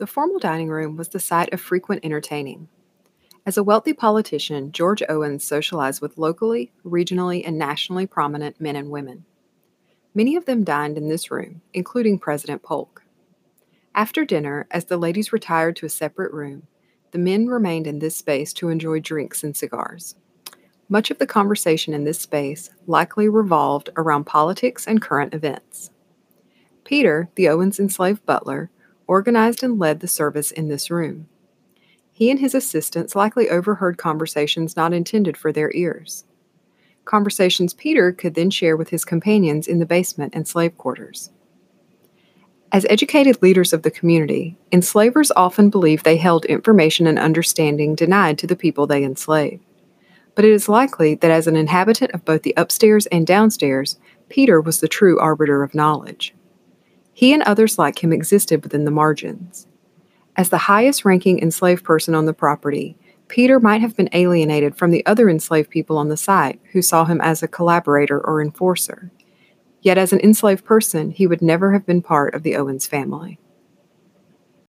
The formal dining room was the site of frequent entertaining. As a wealthy politician, George Owens socialized with locally, regionally, and nationally prominent men and women. Many of them dined in this room, including President Polk. After dinner, as the ladies retired to a separate room, the men remained in this space to enjoy drinks and cigars. Much of the conversation in this space likely revolved around politics and current events. Peter, the Owens enslaved butler, organized and led the service in this room. He and his assistants likely overheard conversations not intended for their ears. Conversations Peter could then share with his companions in the basement and slave quarters. As educated leaders of the community, enslavers often believed they held information and understanding denied to the people they enslaved. But it is likely that as an inhabitant of both the upstairs and downstairs, Peter was the true arbiter of knowledge. He and others like him existed within the margins. As the highest ranking enslaved person on the property, Peter might have been alienated from the other enslaved people on the site who saw him as a collaborator or enforcer. Yet, as an enslaved person, he would never have been part of the Owens family.